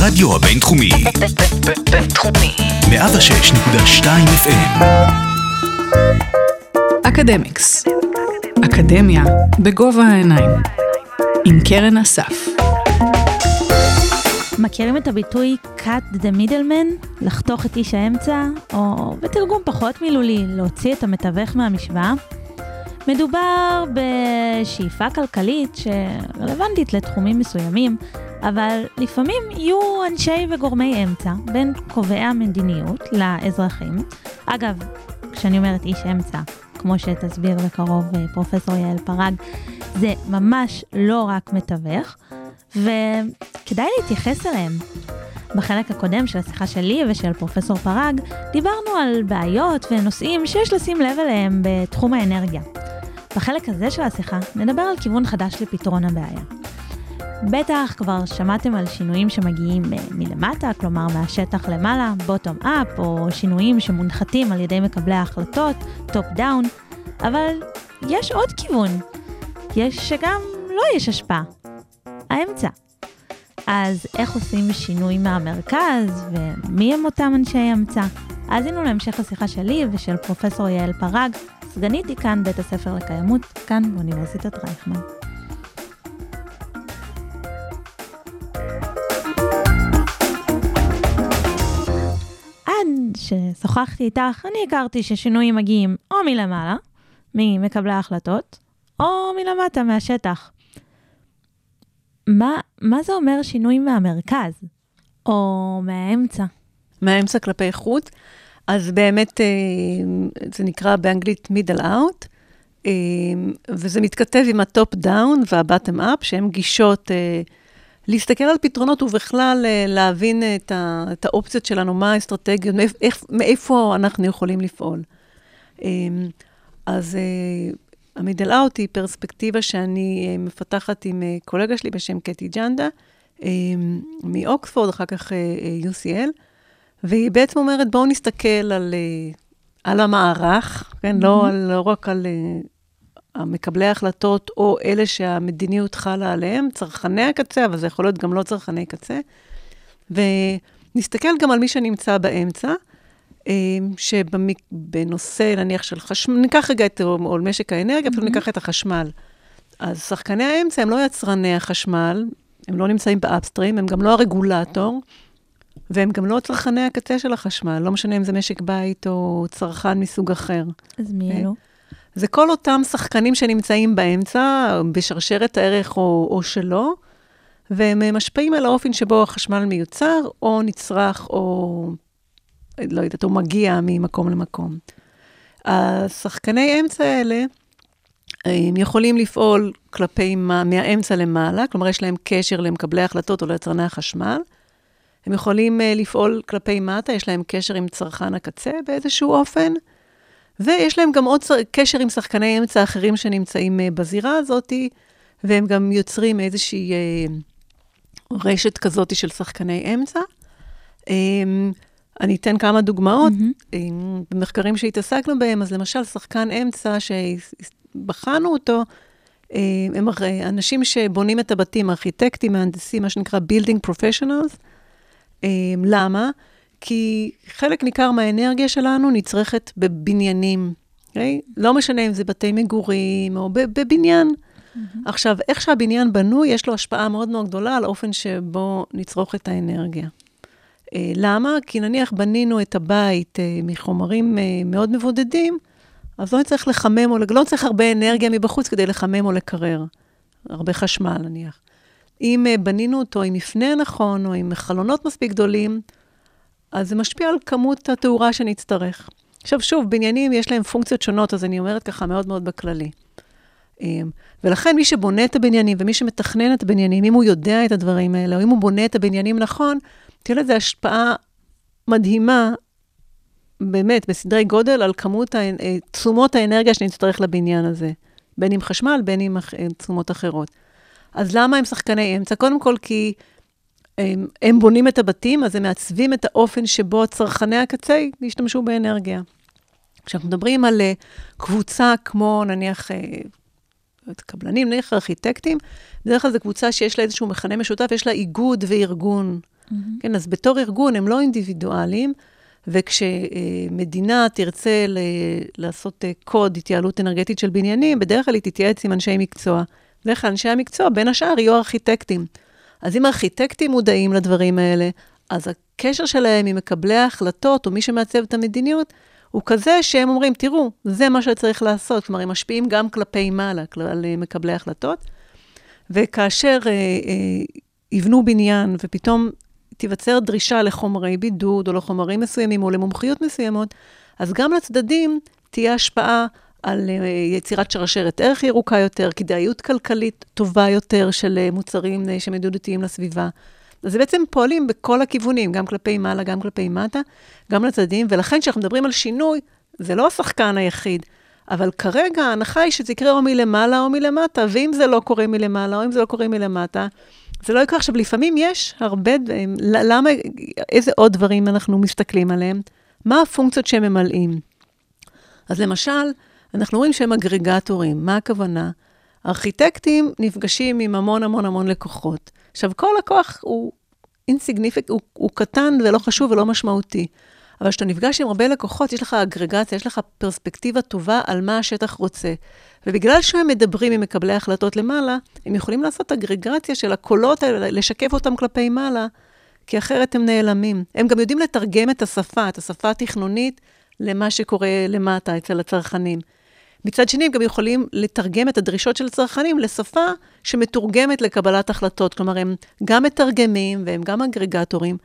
הרדיו הבינתחומי. בינתחומי. 106.2 FM. אקדמיקס. אקדמיה בגובה העיניים. עם קרן אסף. מכירים את הביטוי cut the middleman? לחתוך את איש האמצע? או בתרגום פחות מילולי, להוציא את המתווך מהמשוואה? מדובר בשאיפה כלכלית שרלוונטית לתחומים מסוימים, אבל לפעמים יהיו אנשי וגורמי אמצע בין קובעי המדיניות לאזרחים. אגב, כשאני אומרת איש אמצע, כמו שתסביר בקרוב אה, פרופסור יעל פרג, זה ממש לא רק מתווך, וכדאי להתייחס אליהם. בחלק הקודם של השיחה שלי ושל פרופסור פרג, דיברנו על בעיות ונושאים שיש לשים לב אליהם בתחום האנרגיה. בחלק הזה של השיחה נדבר על כיוון חדש לפתרון הבעיה. בטח כבר שמעתם על שינויים שמגיעים אה, מלמטה, כלומר מהשטח למעלה, bottom up, או שינויים שמונחתים על ידי מקבלי ההחלטות, top down, אבל יש עוד כיוון. יש שגם לא יש השפעה. האמצע. אז איך עושים שינוי מהמרכז, ומי הם אותם אנשי אמצע? האזינו להמשך השיחה שלי ושל פרופסור יעל פרג, סגנית דיקן בית הספר לקיימות, כאן באוניברסיטת רייכמן. ששוחחתי איתך, אני הכרתי ששינויים מגיעים או מלמעלה, ממקבלי ההחלטות, או מלמטה, מהשטח. מה, מה זה אומר שינוי מהמרכז? או מהאמצע? מהאמצע כלפי חוץ. אז באמת, אה, זה נקרא באנגלית middle out, אה, וזה מתכתב עם ה top down וה bottom up, שהן גישות אה, להסתכל על פתרונות ובכלל להבין את, ה, את האופציות שלנו, מה האסטרטגיות, מאיפה, מאיפה אנחנו יכולים לפעול. אז המידל אאוט היא פרספקטיבה שאני מפתחת עם קולגה שלי בשם קטי ג'נדה, מאוקספורד, אחר כך UCL. והיא בעצם אומרת, בואו נסתכל על, אה, על המערך, כן? Mm-hmm. לא, לא רק על uh, מקבלי ההחלטות, או אלה שהמדיניות חלה עליהם, צרכני הקצה, אבל זה יכול להיות גם לא צרכני קצה. ונסתכל גם על מי שנמצא באמצע, אה, שבנושא, נניח, של חשמל, ניקח רגע את או משק האנרגיה, אפילו mm-hmm. ניקח את החשמל. אז שחקני האמצע הם לא יצרני החשמל, הם לא נמצאים באפסטרים, הם גם לא הרגולטור. והם גם לא צרכני הקצה של החשמל, לא משנה אם זה משק בית או צרכן מסוג אחר. אז מי אלו? זה כל אותם שחקנים שנמצאים באמצע, בשרשרת הערך או, או שלא, והם משפיעים על האופן שבו החשמל מיוצר, או נצרך, או לא יודעת, או מגיע ממקום למקום. השחקני אמצע האלה, הם יכולים לפעול כלפי מה, מהאמצע למעלה, כלומר, יש להם קשר למקבלי ההחלטות או ליצרני החשמל. הם יכולים uh, לפעול כלפי מטה, יש להם קשר עם צרכן הקצה באיזשהו אופן, ויש להם גם עוד קשר עם שחקני אמצע אחרים שנמצאים uh, בזירה הזאת, והם גם יוצרים איזושהי uh, רשת כזאת של שחקני אמצע. Um, אני אתן כמה דוגמאות. Mm-hmm. במחקרים שהתעסקנו בהם, אז למשל, שחקן אמצע שבחנו אותו, הם אנשים שבונים את הבתים, ארכיטקטים, מהנדסים, מה שנקרא Building Professionals. אמ, למה? כי חלק ניכר מהאנרגיה שלנו נצרכת בבניינים, okay? אוקיי? לא משנה אם זה בתי מגורים או בבניין. Mm-hmm. עכשיו, איך שהבניין בנוי, יש לו השפעה מאוד מאוד גדולה על האופן שבו נצרוך את האנרגיה. Uh, למה? כי נניח בנינו את הבית uh, מחומרים uh, מאוד מבודדים, אז לא צריך לחמם, או לא צריך הרבה אנרגיה מבחוץ כדי לחמם או לקרר. הרבה חשמל, נניח. אם uh, בנינו אותו עם מפנה נכון, או עם חלונות מספיק גדולים, אז זה משפיע על כמות התאורה שנצטרך. עכשיו, שוב, בניינים יש להם פונקציות שונות, אז אני אומרת ככה מאוד מאוד בכללי. Um, ולכן מי שבונה את הבניינים ומי שמתכנן את הבניינים, אם הוא יודע את הדברים האלה, או אם הוא בונה את הבניינים נכון, תהיה לזה השפעה מדהימה, באמת, בסדרי גודל, על כמות אה, תשומות האנרגיה שנצטרך לבניין הזה, בין עם חשמל, בין עם תשומות אחרות. אז למה הם שחקני אמצע? קודם כל כי הם, הם בונים את הבתים, אז הם מעצבים את האופן שבו צרכני הקצה ישתמשו באנרגיה. כשאנחנו מדברים על uh, קבוצה כמו נניח, uh, קבלנים, נניח ארכיטקטים, בדרך כלל זו קבוצה שיש לה איזשהו מכנה משותף, יש לה איגוד וארגון. כן, אז בתור ארגון הם לא אינדיבידואלים, וכשמדינה תרצה ל- לעשות אה, קוד התייעלות אנרגטית של בניינים, בדרך כלל היא תתייעץ עם אנשי מקצוע. בדרך כלל אנשי המקצוע, בין השאר, יהיו ארכיטקטים. אז אם ארכיטקטים מודעים לדברים האלה, אז הקשר שלהם עם מקבלי ההחלטות, או מי שמעצב את המדיניות, הוא כזה שהם אומרים, תראו, זה מה שצריך לעשות. כלומר, הם משפיעים גם כלפי מעלה, על אה, מקבלי החלטות. וכאשר אה, אה, יבנו בניין ופתאום תיווצר דרישה לחומרי בידוד או לחומרים מסוימים או למומחיות מסוימות, אז גם לצדדים תהיה השפעה על אה, יצירת שרשרת ערך ירוקה יותר, כדאיות כלכלית טובה יותר של אה, מוצרים אה, שהם ידידותיים לסביבה. אז בעצם פועלים בכל הכיוונים, גם כלפי מעלה, גם כלפי מטה, גם לצדדים, ולכן כשאנחנו מדברים על שינוי, זה לא השחקן היחיד. אבל כרגע ההנחה היא שזה יקרה או מלמעלה או מלמטה, ואם זה לא קורה מלמעלה או אם זה לא קורה מלמטה, זה לא יקרה. עכשיו, לפעמים יש הרבה דברים, למה, איזה עוד דברים אנחנו מסתכלים עליהם? מה הפונקציות שהם ממלאים? אז למשל, אנחנו רואים שהם אגרגטורים. מה הכוונה? ארכיטקטים נפגשים עם המון המון המון לקוחות. עכשיו, כל לקוח הוא אינסיגניפיק, הוא, הוא קטן ולא חשוב ולא משמעותי. אבל כשאתה נפגש עם הרבה לקוחות, יש לך אגרגציה, יש לך פרספקטיבה טובה על מה השטח רוצה. ובגלל שהם מדברים עם מקבלי החלטות למעלה, הם יכולים לעשות אגרגציה של הקולות האלה, לשקף אותם כלפי מעלה, כי אחרת הם נעלמים. הם גם יודעים לתרגם את השפה, את השפה התכנונית, למה שקורה למטה אצל הצרכנים. מצד שני, הם גם יכולים לתרגם את הדרישות של הצרכנים לשפה שמתורגמת לקבלת החלטות. כלומר, הם גם מתרגמים והם גם אגרגטורים,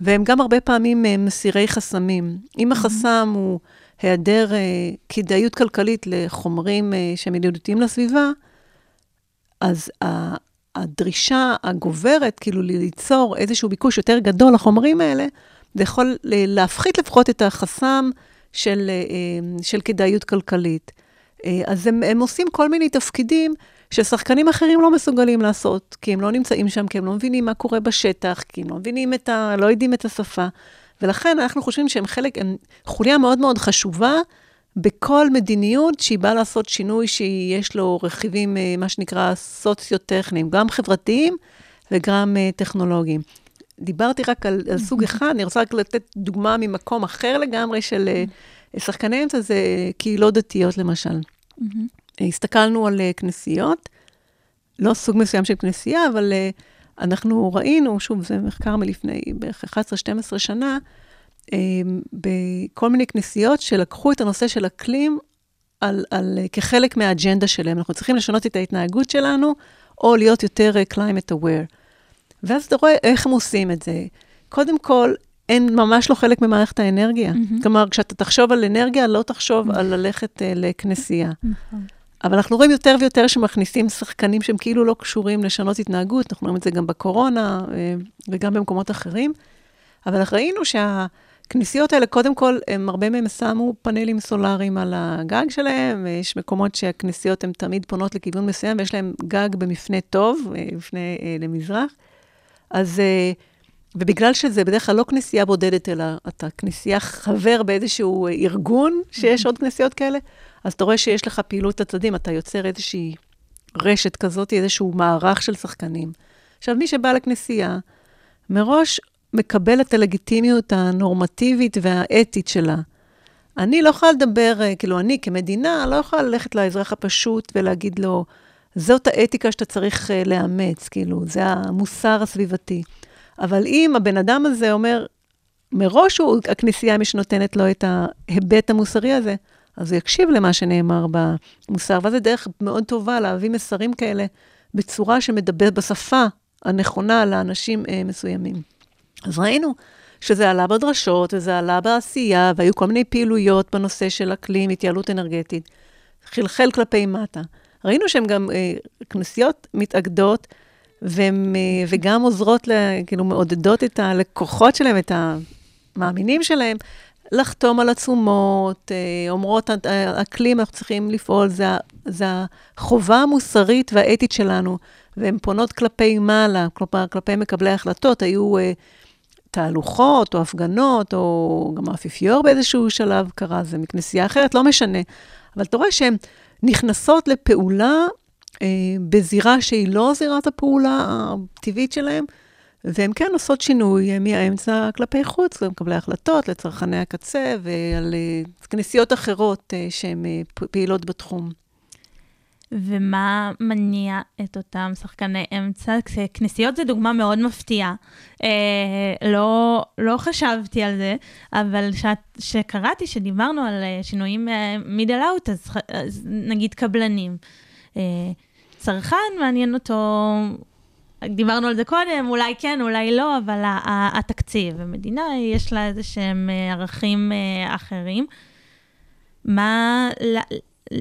והם גם הרבה פעמים אה, מסירי חסמים. אם החסם הוא היעדר uh, כדאיות כלכלית לחומרים uh, שהם ידידותיים לסביבה, אז הדרישה הגוברת, כאילו ליצור איזשהו ביקוש יותר גדול לחומרים האלה, זה יכול להפחית לפחות את החסם של, של כדאיות כלכלית. Uh, אז הם, הם עושים כל מיני תפקידים ששחקנים אחרים לא מסוגלים לעשות, כי הם לא נמצאים שם, כי הם לא מבינים מה קורה בשטח, כי הם לא מבינים את ה... לא יודעים את השפה. ולכן אנחנו חושבים שהם חלק, הם חוליה מאוד מאוד חשובה בכל מדיניות שהיא באה לעשות שינוי שיש לו רכיבים, אה, מה שנקרא, סוציו-טכניים, גם חברתיים וגם uh, טכנולוגיים. דיברתי רק על, על סוג אחד, אני רוצה רק לתת דוגמה ממקום אחר לגמרי של שחקני אמצע, זה קהילות דתיות למשל. הסתכלנו על uh, כנסיות, לא סוג מסוים של כנסייה, אבל uh, אנחנו ראינו, שוב, זה מחקר מלפני בערך 11-12 שנה, אה, בכל מיני כנסיות שלקחו את הנושא של אקלים על, על, כחלק מהאג'נדה שלהם. אנחנו צריכים לשנות את ההתנהגות שלנו, או להיות יותר אה, climate aware. ואז אתה רואה איך הם עושים את זה. קודם כל, אין ממש לא חלק ממערכת האנרגיה. Mm-hmm. כלומר, כשאתה תחשוב על אנרגיה, לא תחשוב mm-hmm. על ללכת uh, לכנסייה. Mm-hmm. אבל אנחנו רואים יותר ויותר שמכניסים שחקנים שהם כאילו לא קשורים לשנות התנהגות, אנחנו רואים את זה גם בקורונה אה, וגם במקומות אחרים. אבל ראינו שהכנסיות האלה, קודם כל, הם, הרבה מהם שמו פאנלים סולאריים על הגג שלהם, ויש מקומות שהכנסיות הן תמיד פונות לכיוון מסוים, ויש להם גג במפנה טוב, אה, מפנה אה, למזרח. אז, ובגלל שזה בדרך כלל לא כנסייה בודדת, אלא אתה כנסייה חבר באיזשהו ארגון, שיש עוד כנסיות כאלה, אז אתה רואה שיש לך פעילות הצדדים, אתה יוצר איזושהי רשת כזאת, איזשהו מערך של שחקנים. עכשיו, מי שבא לכנסייה, מראש מקבל את הלגיטימיות הנורמטיבית והאתית שלה. אני לא יכולה לדבר, אה, כאילו, אני כמדינה לא יכולה ללכת לאזרח הפשוט ולהגיד לו, זאת האתיקה שאתה צריך uh, לאמץ, כאילו, זה המוסר הסביבתי. אבל אם הבן אדם הזה אומר, מראש הוא, הכנסייה מי שנותנת לו את ההיבט המוסרי הזה, אז הוא יקשיב למה שנאמר במוסר, ואז זו דרך מאוד טובה להביא מסרים כאלה בצורה שמדברת בשפה הנכונה לאנשים אה, מסוימים. אז ראינו שזה עלה בדרשות, וזה עלה בעשייה, והיו כל מיני פעילויות בנושא של אקלים, התייעלות אנרגטית, חלחל כלפי מטה. ראינו שהן גם, אה, כנסיות מתאגדות, והן, אה, וגם עוזרות, לה, כאילו מעודדות את הלקוחות שלהם, את המאמינים שלהם, לחתום על עצומות, אה, אומרות, אקלים, אנחנו צריכים לפעול, זה, זה החובה המוסרית והאתית שלנו, והן פונות כלפי מעלה, כלומר, כלפי מקבלי ההחלטות, היו uh, תהלוכות או הפגנות, או גם האפיפיור באיזשהו שלב קרה, זה מכנסייה אחרת, לא משנה. אבל אתה רואה שהן נכנסות לפעולה בזירה שהיא לא זירת הפעולה הטבעית שלהן, והן כן עושות שינוי מהאמצע כלפי חוץ, למקבלי החלטות, לצרכני הקצה ועל אה, כנסיות אחרות אה, שהן אה, פעילות בתחום. ומה מניע את אותם שחקני אמצע? כנסיות זה דוגמה מאוד מפתיעה. אה, לא, לא חשבתי על זה, אבל כשקראתי, שדיברנו על שינויים מידל אאוט, אז, אז נגיד קבלנים. אה, צרכן מעניין אותו דיברנו על זה קודם, אולי כן, אולי לא, אבל התקציב, המדינה יש לה איזה שהם אה, ערכים אה, אחרים. מה,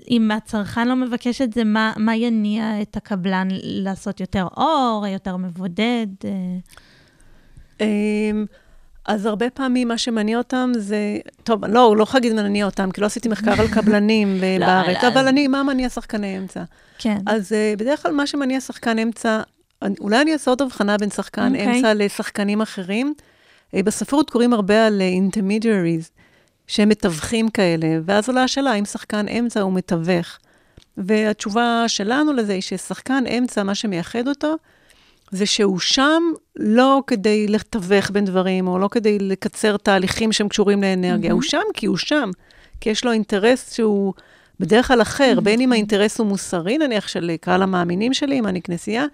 אם הצרכן לא מבקש את זה, מה, מה יניע את הקבלן לעשות יותר אור, יותר מבודד? אה? אז הרבה פעמים מה שמניע אותם זה, טוב, לא, לא יכולה להגיד מה מניע אותם, כי לא עשיתי מחקר על קבלנים לא, בארץ, לא, אבל אני, מה מניע שחקני אמצע? כן. אז בדרך כלל מה שמניע שחקן אמצע, אולי אני אעשה עוד הבחנה בין שחקן. אוקיי. אמצע לשחקנים אחרים. אה, בספרות קוראים הרבה על אה, intermediaries, שהם מתווכים כאלה, ואז עולה השאלה האם שחקן אמצע הוא מתווך. והתשובה שלנו לזה היא ששחקן אמצע, מה שמייחד אותו, זה שהוא שם לא כדי לתווך בין דברים, או לא כדי לקצר תהליכים שהם קשורים לאנרגיה, mm-hmm. הוא שם כי הוא שם, כי יש לו אינטרס שהוא בדרך כלל אחר, mm-hmm. בין אם האינטרס הוא מוסרי, נניח של קהל המאמינים שלי, אם אני כנסייה,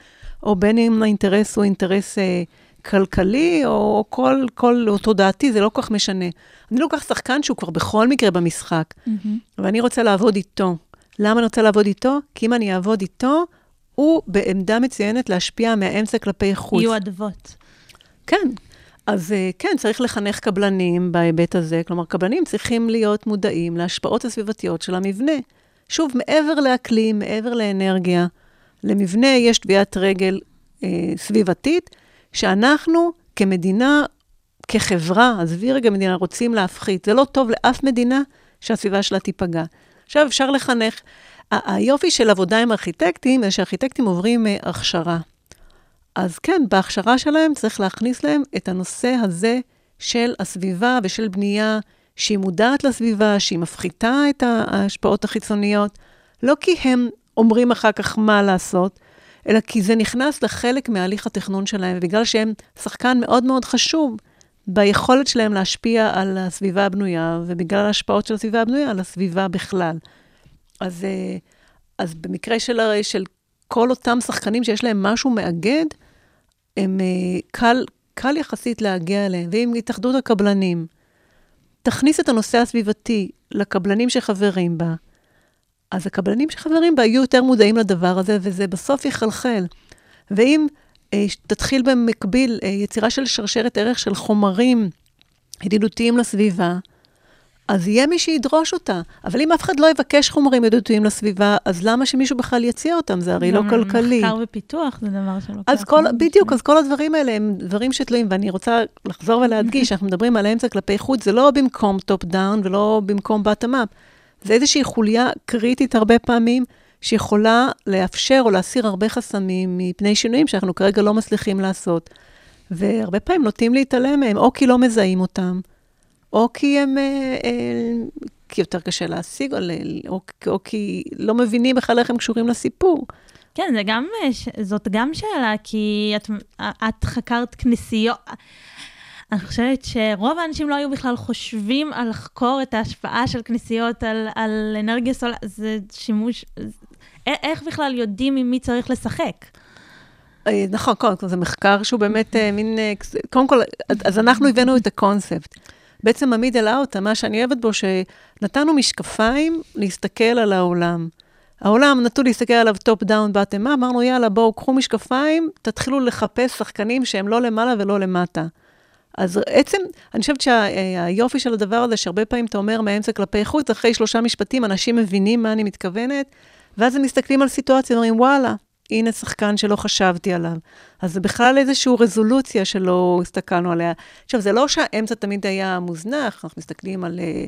או בין אם האינטרס הוא אינטרס אה, כלכלי, או כל, כל או תודעתי, זה לא כל כך משנה. אני לוקח שחקן שהוא כבר בכל מקרה במשחק, mm-hmm. ואני רוצה לעבוד איתו. למה אני רוצה לעבוד איתו? כי אם אני אעבוד איתו, הוא בעמדה מצוינת להשפיע מהאמצע כלפי חוץ. יהיו אדוות. כן. אז אה, כן, צריך לחנך קבלנים בהיבט הזה. כלומר, קבלנים צריכים להיות מודעים להשפעות הסביבתיות של המבנה. שוב, מעבר לאקלים, מעבר לאנרגיה, למבנה יש טביעת רגל אה, סביבתית, שאנחנו כמדינה, כחברה, עזבי רגע מדינה, רוצים להפחית. זה לא טוב לאף מדינה שהסביבה שלה תיפגע. עכשיו, אפשר לחנך. היופי של עבודה עם ארכיטקטים, זה שארכיטקטים עוברים אה, הכשרה. אז כן, בהכשרה שלהם צריך להכניס להם את הנושא הזה של הסביבה ושל בנייה שהיא מודעת לסביבה, שהיא מפחיתה את ההשפעות החיצוניות, לא כי הם אומרים אחר כך מה לעשות, אלא כי זה נכנס לחלק מהליך התכנון שלהם, ובגלל שהם שחקן מאוד מאוד חשוב ביכולת שלהם להשפיע על הסביבה הבנויה, ובגלל ההשפעות של הסביבה הבנויה, על הסביבה בכלל. אז, אה, אז במקרה של, של כל אותם שחקנים שיש להם משהו מאגד, הם אה, קל, קל יחסית להגיע אליהם. ואם התאחדות הקבלנים תכניס את הנושא הסביבתי לקבלנים שחברים בה, אז הקבלנים שחברים בה יהיו יותר מודעים לדבר הזה, וזה בסוף יחלחל. ואם אה, תתחיל במקביל אה, יצירה של שרשרת ערך של חומרים ידידותיים לסביבה, אז יהיה מי שידרוש אותה. אבל אם אף אחד לא יבקש חומרים ידידותיים לסביבה, אז למה שמישהו בכלל יציע אותם? זה הרי לא כלכלי. מחקר ופיתוח זה דבר שלוקח. אז כל, בדיוק, אז כל הדברים האלה הם דברים שתלויים, ואני רוצה לחזור ולהדגיש, אנחנו מדברים על האמצע כלפי חוץ, זה לא במקום top down ולא במקום bottom up. זה איזושהי חוליה קריטית הרבה פעמים, שיכולה לאפשר או להסיר הרבה חסמים מפני שינויים שאנחנו כרגע לא מצליחים לעשות. והרבה פעמים נוטים להתעלם מהם, או כי לא מזהים אותם, או כי הם... אה, אה, כי יותר קשה להשיג, או, או, או כי לא מבינים בכלל איך הם קשורים לסיפור. כן, זה גם, זאת גם שאלה, כי את, את חקרת כנסיות. אני חושבת שרוב האנשים לא היו בכלל חושבים על לחקור את ההשפעה של כנסיות על, על אנרגיה סולארית. זה שימוש... איך בכלל יודעים עם מי צריך לשחק? אה, נכון, קודם כל, זה מחקר שהוא באמת אה, מין... אה, קודם כל, אז אנחנו הבאנו את הקונספט. בעצם ה middle out, מה שאני אוהבת בו, שנתנו משקפיים להסתכל על העולם. העולם נטו להסתכל עליו top down bottom אמרנו, יאללה, בואו, קחו משקפיים, תתחילו לחפש שחקנים שהם לא למעלה ולא למטה. אז עצם, אני חושבת שהיופי של הדבר הזה, שהרבה פעמים אתה אומר מאמצע כלפי חוץ, אחרי שלושה משפטים, אנשים מבינים מה אני מתכוונת, ואז הם מסתכלים על סיטואציה, אומרים, וואלה, הנה שחקן שלא חשבתי עליו. אז זה בכלל איזושהי רזולוציה שלא הסתכלנו עליה. עכשיו, זה לא שהאמצע תמיד היה מוזנח, אנחנו מסתכלים על, אה,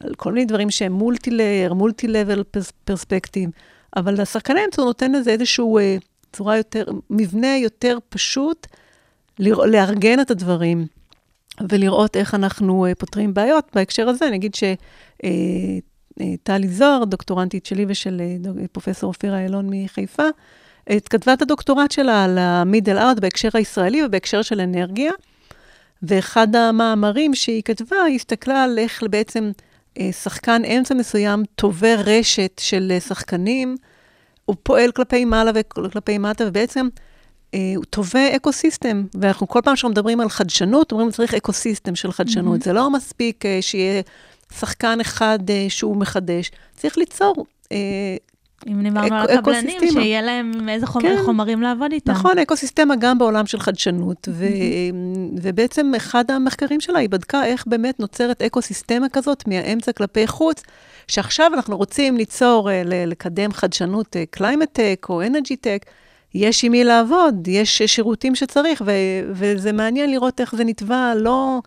על כל מיני דברים שהם מולטי-לייר, מולטי-לבל פרספקטיב, אבל השחקן האמצע נותן לזה איזשהו אה, צורה יותר, מבנה יותר פשוט, לארגן את הדברים. ולראות איך אנחנו uh, פותרים בעיות. בהקשר הזה, אני אגיד שטלי זוהר, דוקטורנטית שלי ושל uh, פרופ' אופירה אילון מחיפה, את כתבה את הדוקטורט שלה על ה middle out בהקשר הישראלי ובהקשר של אנרגיה. ואחד המאמרים שהיא כתבה, היא הסתכלה על איך בעצם אה, שחקן אמצע מסוים טווה רשת של אה, שחקנים, הוא פועל כלפי מעלה וכלפי מטה, ובעצם אה, הוא טווה ecosystem. ואנחנו כל פעם שאנחנו מדברים על חדשנות, אומרים צריך ecosystem של חדשנות. Mm-hmm. זה לא מספיק שיהיה שחקן אחד שהוא מחדש, צריך ליצור אם דיברנו על הקבלנים, שיהיה להם איזה חומר, כן, חומרים לעבוד איתם. נכון, אקוסיסטמה גם בעולם של חדשנות. ו, ובעצם אחד המחקרים שלה, היא בדקה איך באמת נוצרת אקוסיסטמה כזאת מהאמצע כלפי חוץ, שעכשיו אנחנו רוצים ליצור, אה, לקדם חדשנות climate-tech אה, או energy-tech. יש עם מי לעבוד, יש שירותים שצריך, ו, וזה מעניין לראות איך זה נטווה, לא...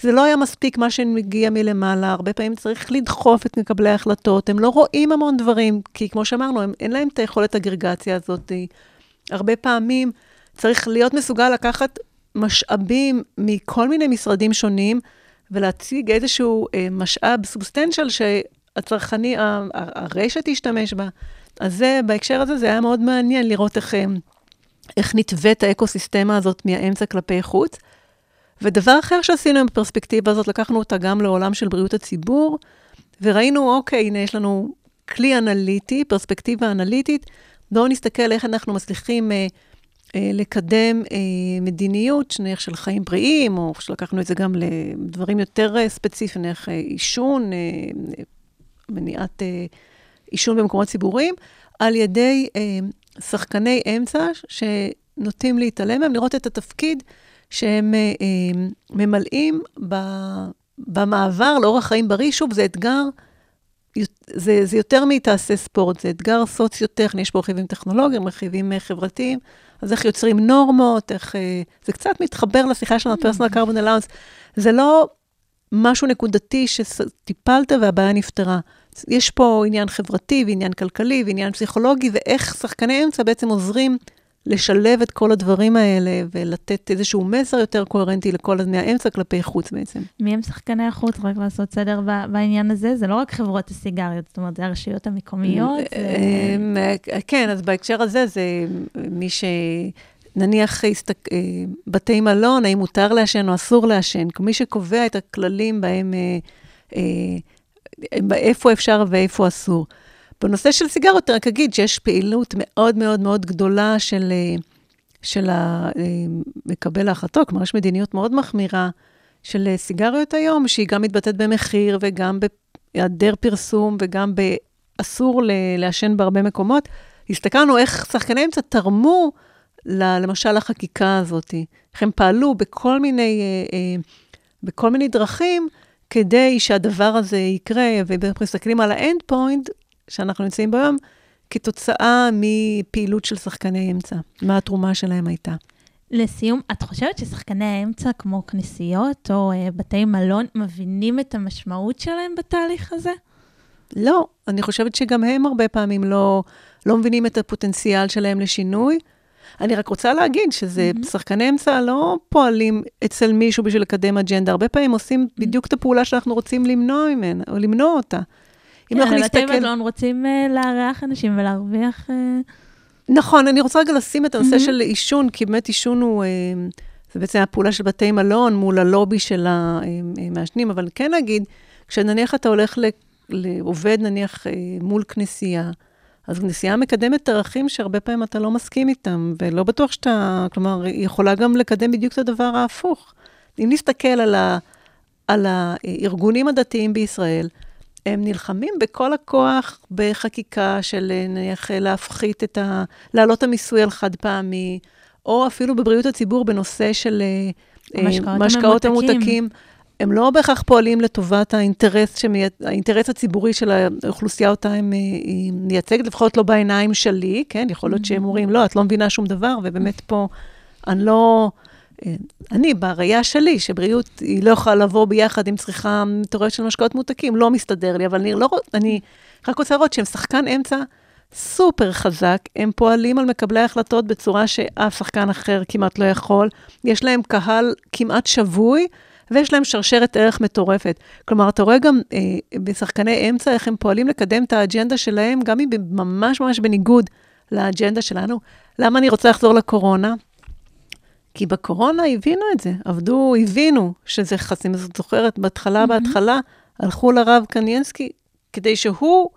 זה לא היה מספיק מה שמגיע מלמעלה, הרבה פעמים צריך לדחוף את מקבלי ההחלטות, הם לא רואים המון דברים, כי כמו שאמרנו, הם, אין להם את היכולת אגרגציה הזאת. הרבה פעמים צריך להיות מסוגל לקחת משאבים מכל מיני משרדים שונים, ולהציג איזשהו אה, משאב סובסטנציאל שהצרכני, הרשת תשתמש בה. אז זה, בהקשר הזה, זה היה מאוד מעניין לראות איך, אה, איך נתווית האקוסיסטמה הזאת מהאמצע כלפי חוץ. ודבר אחר שעשינו עם הפרספקטיבה הזאת, לקחנו אותה גם לעולם של בריאות הציבור, וראינו, אוקיי, הנה, יש לנו כלי אנליטי, פרספקטיבה אנליטית, בואו נסתכל איך אנחנו מצליחים אה, אה, לקדם אה, מדיניות, נניח של חיים בריאים, או שלקחנו את זה גם לדברים יותר אה, ספציפיים, נניח אה, עישון, אה, מניעת אה, עישון במקומות ציבוריים, על ידי אה, שחקני אמצע שנוטים להתעלם מהם, לראות את התפקיד שהם אה, אה, ממלאים במעבר לאורח חיים בריא. שוב, זה אתגר, זה, זה יותר מתעשה ספורט, זה אתגר סוציו-טכני, יש פה רכיבים טכנולוגיים, רכיבים אה, חברתיים, אז איך יוצרים נורמות, איך... זה קצת מתחבר לשיחה שלנו, פרסונל קרבון אלאונס. זה לא משהו נקודתי שטיפלת והבעיה נפתרה. יש פה עניין חברתי ועניין כלכלי ועניין פסיכולוגי, ואיך שחקני אמצע בעצם עוזרים לשלב את כל הדברים האלה ולתת איזשהו מסר יותר קוהרנטי לכל מהאמצע כלפי חוץ בעצם. מי הם שחקני החוץ? רק לעשות סדר בעניין הזה? זה לא רק חברות הסיגריות, זאת אומרת, זה הרשויות המקומיות? אמ, כן, אז בהקשר הזה זה מי ש... נניח הסתק... אה, בתי מלון, האם מותר לעשן או אסור לעשן, מי שקובע את הכללים בהם, אה, אה, איפה אפשר ואיפה אסור. בנושא של סיגרות, רק אגיד שיש פעילות מאוד מאוד מאוד גדולה של, אה, של אה, מקבל ההחלטות, כלומר, יש מדיניות מאוד מחמירה של אה, סיגריות היום, שהיא גם מתבטאת במחיר וגם בהיעדר פרסום וגם באסור לעשן בהרבה מקומות. הסתכלנו איך שחקני אמצע תרמו, למשל, לחקיקה הזאת, איך הם פעלו בכל מיני, בכל מיני דרכים כדי שהדבר הזה יקרה, ואנחנו מסתכלים על האנד פוינט, שאנחנו נמצאים בו היום, כתוצאה מפעילות של שחקני אמצע. מה התרומה שלהם הייתה. לסיום, את חושבת ששחקני האמצע, כמו כנסיות או אה, בתי מלון, מבינים את המשמעות שלהם בתהליך הזה? לא, אני חושבת שגם הם הרבה פעמים לא, לא מבינים את הפוטנציאל שלהם לשינוי. אני רק רוצה להגיד שזה, mm-hmm. שחקני אמצע לא פועלים אצל מישהו בשביל לקדם אג'נדה, הרבה פעמים עושים mm-hmm. בדיוק את הפעולה שאנחנו רוצים למנוע ממנה, או למנוע אותה. אם אנחנו נסתכל... כן, אבל בתי מלון רוצים uh, לארח אנשים ולהרוויח... Uh... נכון, אני רוצה רגע לשים את הנושא. של עישון, כי באמת עישון הוא... Uh, זה בעצם הפעולה של בתי מלון מול הלובי של המעשנים, אבל כן נגיד, כשנניח אתה הולך לעובד, נניח, מול כנסייה, אז כנסייה מקדמת ערכים שהרבה פעמים אתה לא מסכים איתם, ולא בטוח שאתה, כלומר, היא יכולה גם לקדם בדיוק את הדבר ההפוך. אם נסתכל על, ה, על הארגונים הדתיים בישראל, הם נלחמים בכל הכוח בחקיקה של נניח להפחית את ה... להעלות המיסוי על חד פעמי, או אפילו בבריאות הציבור בנושא של אה, משקאות הממותקים. הם לא בהכרח פועלים לטובת האינטרס, שמי... האינטרס הציבורי של האוכלוסייה אותה הם אה, מייצגת, לפחות לא בעיניים שלי, כן? יכול להיות שהם אומרים, לא, את לא מבינה שום דבר, ובאמת פה אני לא... אני, בראייה שלי, שבריאות היא לא יכולה לבוא ביחד עם צריכה מטורפת של משקאות מותקים, לא מסתדר לי, אבל אני לא, אני רק רוצה לראות שהם שחקן אמצע סופר חזק, הם פועלים על מקבלי ההחלטות בצורה שאף שחקן אחר כמעט לא יכול, יש להם קהל כמעט שבוי, ויש להם שרשרת ערך מטורפת. כלומר, אתה רואה גם אה, בשחקני אמצע איך הם פועלים לקדם את האג'נדה שלהם, גם אם ממש ממש בניגוד לאג'נדה שלנו. למה אני רוצה לחזור לקורונה? כי בקורונה הבינו את זה, עבדו, הבינו שזה חסים. זאת זוכרת, בהתחלה, בהתחלה, הלכו לרב קניינסקי כדי שהוא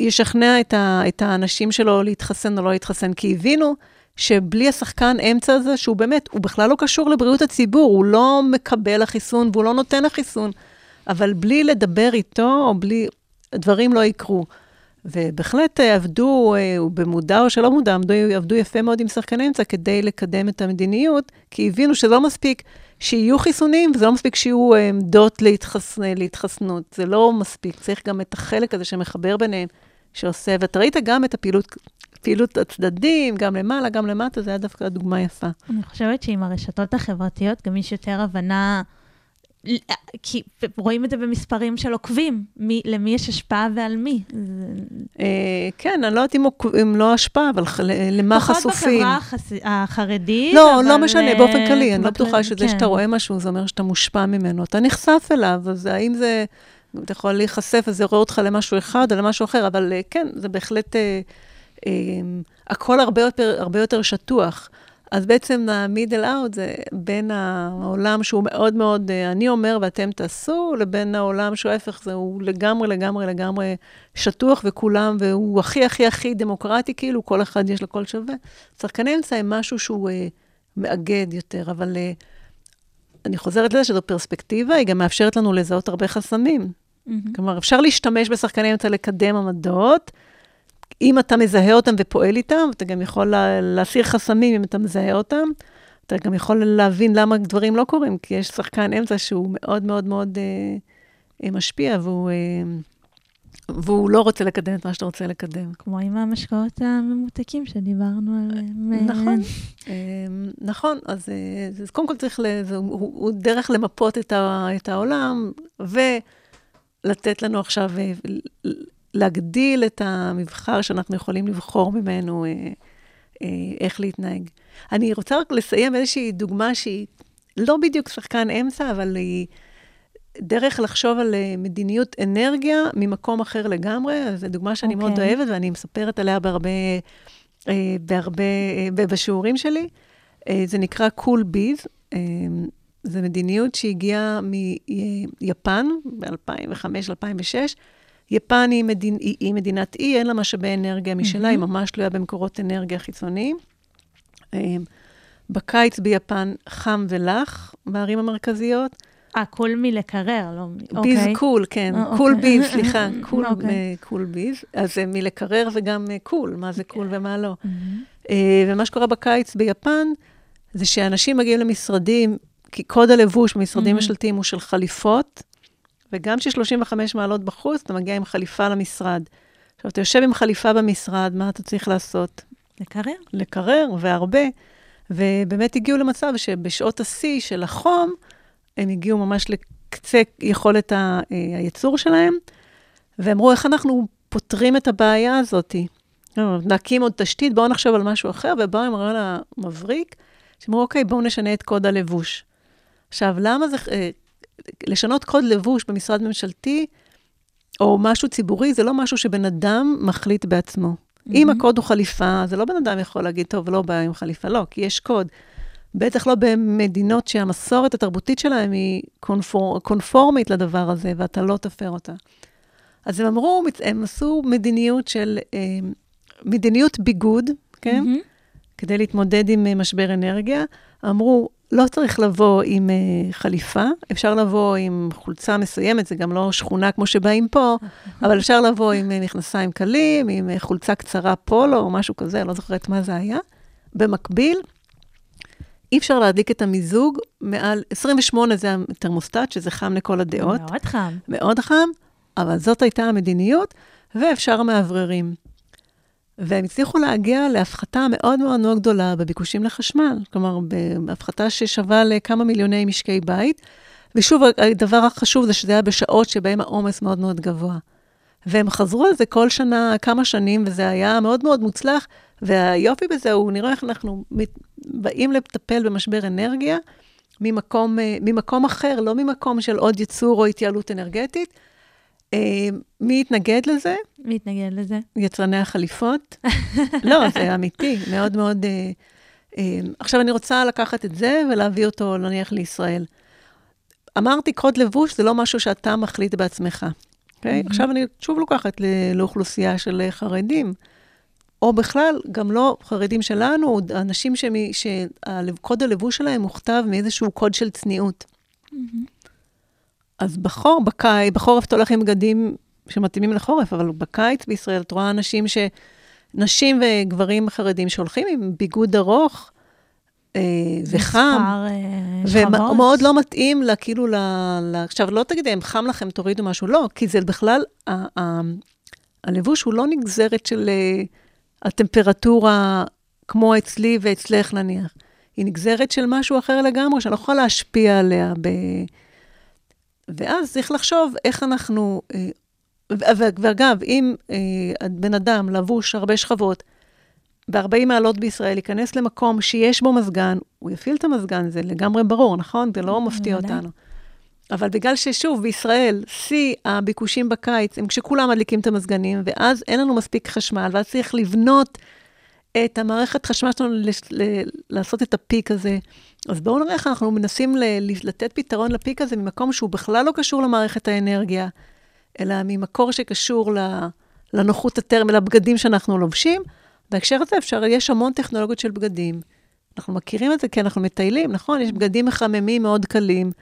ישכנע את, ה, את האנשים שלו להתחסן או לא להתחסן, כי הבינו שבלי השחקן אמצע הזה, שהוא באמת, הוא בכלל לא קשור לבריאות הציבור, הוא לא מקבל החיסון והוא לא נותן החיסון, אבל בלי לדבר איתו, או בלי, דברים לא יקרו. ובהחלט אה, עבדו, אה, במודע או שלא מודע, עבדו, עבדו יפה מאוד עם שחקני אמצע כדי לקדם את המדיניות, כי הבינו שזה לא מספיק שיהיו חיסונים, וזה לא מספיק שיהיו אה, עמדות להתחס... להתחסנות. זה לא מספיק, צריך גם את החלק הזה שמחבר ביניהם, שעושה, ואתה ראית גם את הפעילות, פעילות הצדדים, גם למעלה, גם למטה, זה היה דווקא דוגמה יפה. אני חושבת שעם הרשתות החברתיות גם יש יותר הבנה, כי רואים את זה במספרים של עוקבים, מי, למי יש השפעה ועל מי. אה, כן, אני לא יודעת אם, אם לא השפעה, אבל למה חשופים. פחות בחברה החרדית, לא, לא משנה, באופן כללי, אני לא בטוחה שזה כן. שאתה רואה משהו, זה אומר שאתה מושפע ממנו. אתה נחשף אליו, אז האם זה... אתה יכול להיחשף, וזה יראה אותך למשהו אחד או למשהו אחר, אבל אה, כן, זה בהחלט... אה, אה, הכל הרבה יותר, הרבה יותר שטוח. אז בעצם ה-middle out זה בין העולם שהוא מאוד מאוד, אה, אני אומר ואתם תעשו, לבין העולם שהוא ההפך, זה הוא לגמרי, לגמרי, לגמרי שטוח וכולם, והוא הכי, הכי, הכי דמוקרטי, כאילו, כל אחד יש לו קול שווה. שחקני אמצע הם משהו שהוא אה, מאגד יותר, אבל אה, אני חוזרת לזה שזו פרספקטיבה, היא גם מאפשרת לנו לזהות הרבה חסמים. Mm-hmm. כלומר, אפשר להשתמש בשחקני אמצע לקדם עמדות, אם אתה מזהה אותם ופועל איתם, אתה גם יכול לה, להסיר חסמים אם אתה מזהה אותם. אתה גם יכול להבין למה דברים לא קורים, כי יש שחקן אמצע שהוא מאוד מאוד מאוד אה, אה משפיע, והוא, אה, והוא לא רוצה לקדם את מה שאתה רוצה לקדם. כמו עם המשקאות הממותקים שדיברנו עליהם. נכון, אה, נכון. אז, אה, אז קודם כל צריך, לזה, הוא, הוא דרך למפות את, ה, את העולם, ולתת לנו עכשיו להגדיל את המבחר שאנחנו יכולים לבחור ממנו אה, אה, איך להתנהג. אני רוצה רק לסיים איזושהי דוגמה שהיא לא בדיוק שחקן אמצע, אבל היא דרך לחשוב על אה, מדיניות אנרגיה ממקום אחר לגמרי. זו דוגמה שאני okay. מאוד אוקיי. אוהבת, ואני מספרת עליה בהרבה, אה, בהרבה, אה, בשיעורים שלי. אה, זה נקרא קול cool ביז. אה, זו מדיניות שהגיעה מיפן ב-2005-2006. יפן היא, מדינ... היא, היא מדינת אי, אין לה משאבי אנרגיה משלה, mm-hmm. היא ממש תלויה במקורות אנרגיה חיצוניים. אמ, בקיץ ביפן חם ולח בערים המרכזיות. אה, cool מלקרר, לא... biz אוקיי. cool, כן. אה, cool אוקיי. biz, סליחה, cool, אוקיי. cool biz. אז זה מלקרר וגם cool, מה זה cool ומה לא. Mm-hmm. ומה שקורה בקיץ ביפן, זה שאנשים מגיעים למשרדים, כי קוד הלבוש במשרדים. ממשלתיים הוא של חליפות, וגם כש-35 מעלות בחוץ, אתה מגיע עם חליפה למשרד. עכשיו, אתה יושב עם חליפה במשרד, מה אתה צריך לעשות? לקרר. לקרר, והרבה. ובאמת הגיעו למצב שבשעות השיא של החום, הם הגיעו ממש לקצה יכולת ה- אה, הייצור שלהם, ואמרו, איך אנחנו פותרים את הבעיה הזאת? נקים עוד תשתית, בואו נחשוב על משהו אחר, ובאו עם הרעיון המבריק, שאמרו, אוקיי, בואו נשנה את קוד הלבוש. עכשיו, למה זה אה, לשנות קוד לבוש במשרד ממשלתי, או משהו ציבורי, זה לא משהו שבן אדם מחליט בעצמו. Mm-hmm. אם הקוד הוא חליפה, זה לא בן אדם יכול להגיד, טוב, לא בעיה עם חליפה, לא, כי יש קוד. בטח לא במדינות שהמסורת התרבותית שלהם היא קונפור, קונפורמית לדבר הזה, ואתה לא תפר אותה. אז הם אמרו, הם עשו מדיניות של, אה, מדיניות ביגוד, כן? Mm-hmm. כדי להתמודד עם אה, משבר אנרגיה. אמרו, לא צריך לבוא עם uh, חליפה, אפשר לבוא עם חולצה מסוימת, זה גם לא שכונה כמו שבאים פה, אבל אפשר לבוא עם uh, מכנסיים קלים, עם uh, חולצה קצרה פולו או משהו כזה, לא זוכרת מה זה היה. במקביל, אי אפשר להדליק את המיזוג מעל, 28 זה התרמוסטט, שזה חם לכל הדעות. מאוד חם. מאוד חם, אבל זאת הייתה המדיניות, ואפשר מאווררים. והם הצליחו להגיע להפחתה מאוד מאוד מאוד גדולה בביקושים לחשמל, כלומר, בהפחתה ששווה לכמה מיליוני משקי בית. ושוב, הדבר החשוב זה שזה היה בשעות שבהן העומס מאוד מאוד גבוה. והם חזרו על זה כל שנה, כמה שנים, וזה היה מאוד מאוד מוצלח. והיופי בזה הוא, נראה איך אנחנו באים לטפל במשבר אנרגיה ממקום, ממקום אחר, לא ממקום של עוד ייצור או התייעלות אנרגטית, אה, מי יתנגד לזה? מי יתנגד לזה? יצרני החליפות. לא, זה אמיתי, מאוד מאוד... אה, אה, עכשיו, אני רוצה לקחת את זה ולהביא אותו, נניח, לישראל. אמרתי, קוד לבוש זה לא משהו שאתה מחליט בעצמך. Okay? Mm-hmm. עכשיו אני שוב לוקחת לאוכלוסייה של חרדים, או בכלל, גם לא חרדים שלנו, אנשים שקוד הלבוש שלהם מוכתב מאיזשהו קוד של צניעות. Mm-hmm. אז בחור, בקיץ, בחורף אתה הולך עם בגדים שמתאימים לחורף, אבל בקיץ בישראל את רואה אנשים ש... נשים וגברים חרדים שהולכים עם ביגוד ארוך אה, וחם, אה, ומאוד לא מתאים לה, כאילו, ל... ל... עכשיו, לא תגידי, אם חם לכם, תורידו משהו, לא, כי זה בכלל, ה... ה... הלבוש הוא לא נגזרת של אה, הטמפרטורה כמו אצלי ואצלך נניח. היא נגזרת של משהו אחר לגמרי, שאני לא יכולה להשפיע עליה ב... ואז צריך לחשוב איך אנחנו... אה, ואגב, אם אה, בן אדם לבוש הרבה שכבות, ב-40 מעלות בישראל, ייכנס למקום שיש בו מזגן, הוא יפעיל את המזגן, זה לגמרי ברור, נכון? זה לא מפתיע אותנו. אבל בגלל ששוב, בישראל, שיא הביקושים בקיץ הם כשכולם מדליקים את המזגנים, ואז אין לנו מספיק חשמל, ואז צריך לבנות את המערכת חשמל שלנו לעשות את הפיק הזה. אז בואו נראה איך אנחנו מנסים לתת פתרון לפיק הזה ממקום שהוא בכלל לא קשור למערכת האנרגיה, אלא ממקור שקשור לנוחות הטרמית, לבגדים שאנחנו לובשים. בהקשר הזה אפשר, יש המון טכנולוגיות של בגדים. אנחנו מכירים את זה כי אנחנו מטיילים, נכון? יש בגדים מחממים מאוד קלים.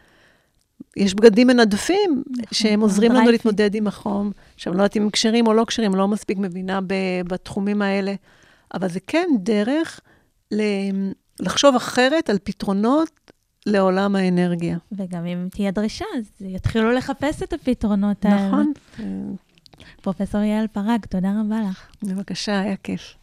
יש בגדים מנדפים נכון, שהם עוזרים לנו להתמודד עם החום. עכשיו, אני לא יודעת אם הם כשרים או לא כשרים, לא מספיק מבינה בתחומים האלה, אבל זה כן דרך לחשוב אחרת על פתרונות לעולם האנרגיה. וגם אם תהיה דרישה, אז יתחילו לחפש את הפתרונות האלה. נכון. פרופ' יעל פרג, תודה רבה לך. בבקשה, היה כיף.